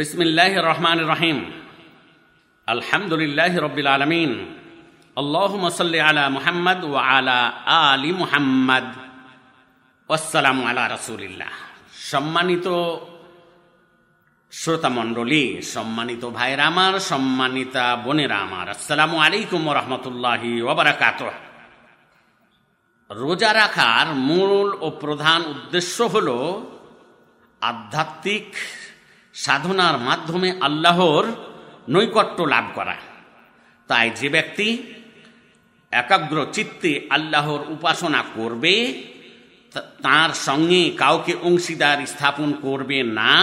বিসমিল্লাহ রহমান রহিম আলহামদুলিল্লাহ রবিল আলমিন। আল্লাহ সাল্লি আলা মুহাম্মদ ও আলা আলী মুহাম্মদ। আসসালামু আলা রসুলিল্লাহ। সম্মানিত শ্রোতা মণ্ডলী সম্মানিত ভাইরা আমার, সম্মানিতা বোনেরা আমার, আসসালামু আলাইকুম রহমতুল্লাহি ওবরাকাত রোজা রাখার মূল ও প্রধান উদ্দেশ্য হল আধ্যাত্মিক সাধনার মাধ্যমে আল্লাহর নৈকট্য লাভ করা। তাই যে ব্যক্তি একাগ্র চিত্তে আল্লাহর উপাসনা করবে তার সঙ্গে কাউকে অংশীদার স্থাপন করবে না,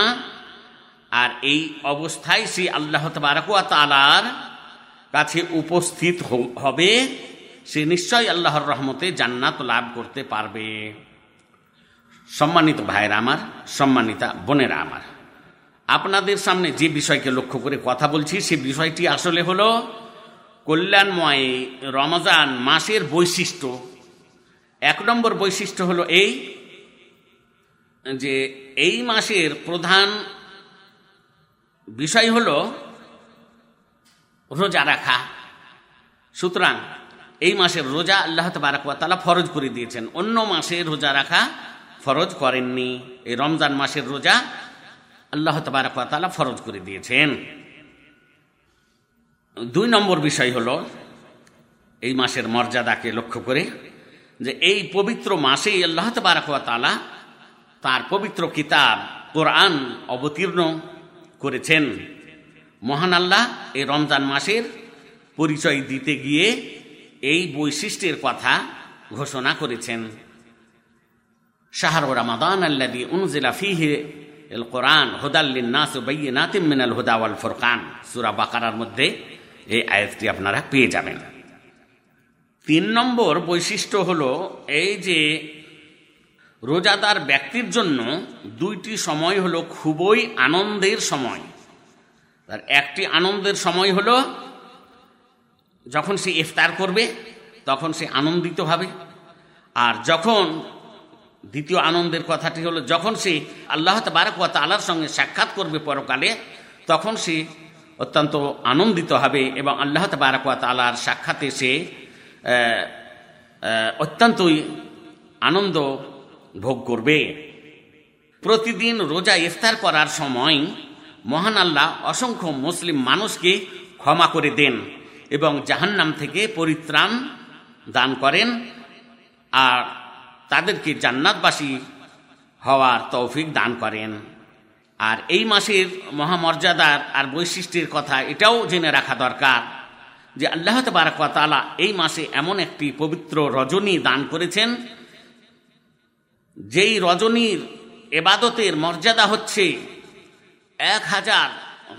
আর এই অবস্থায় সে আল্লাহ তালার কাছে উপস্থিত হবে, সে নিশ্চয় আল্লাহর রহমতে জান্নাত লাভ করতে পারবে। সম্মানিত ভাইরা আমার, সম্মানিতা বোনেরা আমার আপনাদের সামনে যে বিষয়কে লক্ষ্য করে কথা বলছি, সে বিষয়টি আসলে হলো কল্যাণময় রমজান মাসের বৈশিষ্ট্য। এক নম্বর বৈশিষ্ট্য হলো এই যে এই মাসের প্রধান বিষয় হল রোজা রাখা। সুতরাং এই মাসের রোজা আল্লাহ তালা ফরজ করে দিয়েছেন। অন্য মাসে রোজা রাখা ফরজ করেননি। এই রমজান মাসের রোজা আল্লাহ তালা ফরজ করে দিয়েছেন। দুই নম্বর বিষয় হল, এই মাসের মর্যাদাকে লক্ষ্য করে যে এই পবিত্র মাসেই আল্লাহ তালা তার পবিত্র কিতাব কোরআন অবতীর্ণ করেছেন। মহান আল্লাহ এই রমজান মাসের পরিচয় দিতে গিয়ে এই বৈশিষ্ট্যের কথা ঘোষণা করেছেন। শাহর রামাদান আল্লাদি উনজিলা ফিহে এল কোরআন হুদাল্লিন নাস বাইনাতিম মিনাল হুদা ওয়াল ফুরকান। সূরা বাকারার মধ্যে এই আয়াতটি আপনারা পেয়ে যাবেন। তিন নম্বর বৈশিষ্ট্য হলো এই যে রোজাদার ব্যক্তির জন্য দুইটি সময় হলো খুবই আনন্দের সময়। তার একটি আনন্দের সময় হলো যখন সে ইফতার করবে, তখন সে আনন্দিত হবে। আর যখন দ্বিতীয় আনন্দের কথাটি হলো, যখন সে আল্লাহ তাবারকুয়া তালার সঙ্গে সাক্ষাৎ করবে পরকালে, তখন সে অত্যন্ত আনন্দিত হবে এবং আল্লাহ তাবারকুয়া তালার সাক্ষাতে সে অত্যন্তই আনন্দ ভোগ করবে। প্রতিদিন রোজা ইফতার করার সময় মহান আল্লাহ অসংখ্য মুসলিম মানুষকে ক্ষমা করে দেন এবং জাহান্নাম থেকে পরিত্রাণ দান করেন। তাদেরকে জান্নাতবাসী হওয়ার তৌফিক দান করেন। আর এই মাসের মহামর্যাদার আর বৈশিষ্ট্যের কথা এটাও জেনে রাখা দরকার যে আল্লাহ তালা এই মাসে এমন একটি পবিত্র রজনী দান করেছেন, যেই রজনীর এবাদতের মর্যাদা হচ্ছে এক হাজার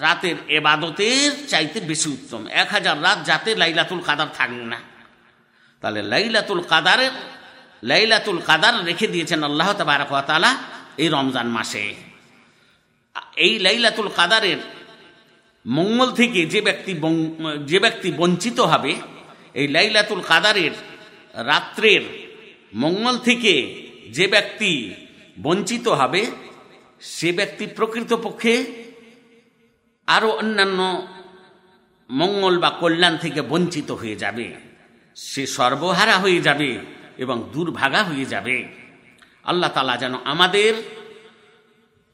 রাতের এবাদতের চাইতে বেশি উত্তম। এক হাজার রাত যাতে লাইলাতুল কাদার থাকবে না। তাহলে লাইলাতুল কাদারের লাইলাতুল কাদার রেখে দিয়েছেন আল্লাহ তালা এই রমজান মাসে। এই লাইলাতুল কাদারের মঙ্গল থেকে যে ব্যক্তি যে ব্যক্তি বঞ্চিত হবে, এই লাইলাতুল কাদারের রাত্রের মঙ্গল থেকে যে ব্যক্তি বঞ্চিত হবে, সে ব্যক্তি প্রকৃতপক্ষে আরও অন্যান্য মঙ্গল বা কল্যাণ থেকে বঞ্চিত হয়ে যাবে। সে সর্বহারা হয়ে যাবে। এবং দুর্ভাগা হয়ে যাবে। আল্লাহ তালা যেন আমাদের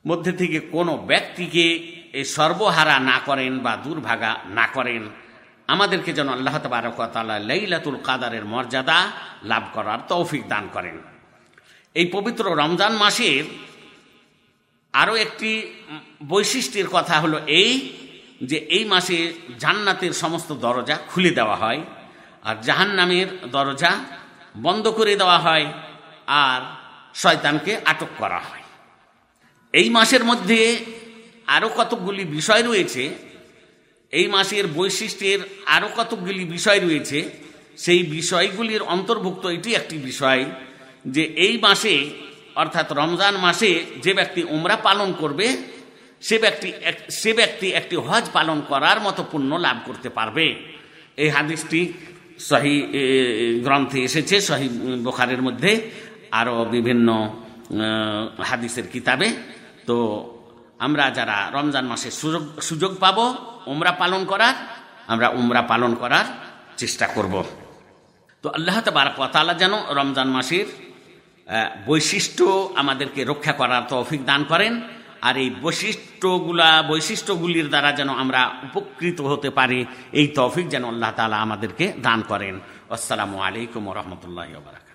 মধ্যে থেকে কোনো ব্যক্তিকে এই সর্বহারা না করেন বা দুর্ভাগা না করেন। আমাদেরকে যেন আল্লাহ তবারকতালা লাইলাতুল কাদারের মর্যাদা লাভ করার তৌফিক দান করেন। এই পবিত্র রমজান মাসের আরও একটি বৈশিষ্ট্যের কথা হলো এই যে এই মাসে জান্নাতের সমস্ত দরজা খুলে দেওয়া হয় আর জাহান্নামের দরজা বন্ধ করে দেওয়া হয় আর শয়তানকে আটক করা হয়। এই মাসের মধ্যে আরও কতকগুলি বিষয় রয়েছে, এই মাসের বৈশিষ্ট্যের আরও কতকগুলি বিষয় রয়েছে, সেই বিষয়গুলির অন্তর্ভুক্ত এটি একটি বিষয় যে এই মাসে, অর্থাৎ রমজান মাসে যে ব্যক্তি উমরা পালন করবে, সে ব্যক্তি সে ব্যক্তি একটি হজ পালন করার মতো পুণ্য লাভ করতে পারবে। এই হাদিসটি সহি গ্রন্থে এসেছে, সহি বোখারের মধ্যে আরও বিভিন্ন হাদিসের কিতাবে। তো আমরা যারা রমজান মাসে সুযোগ সুযোগ পাব, উমরা পালন করার, আমরা উমরা পালন করার চেষ্টা করব। তো আল্লাহ তালা যেন রমজান মাসের বৈশিষ্ট্য আমাদেরকে রক্ষা করার তৌফিক দান করেন। আর এই বৈশিষ্ট্যগুলা, বৈশিষ্ট্যগুলির দ্বারা যেন আমরা উপকৃত হতে পারি, এই তফিক যেন আল্লাহ তালা আমাদেরকে দান করেন। আসসালামু আলাইকুম রহমতুল্লাহ বারাকাত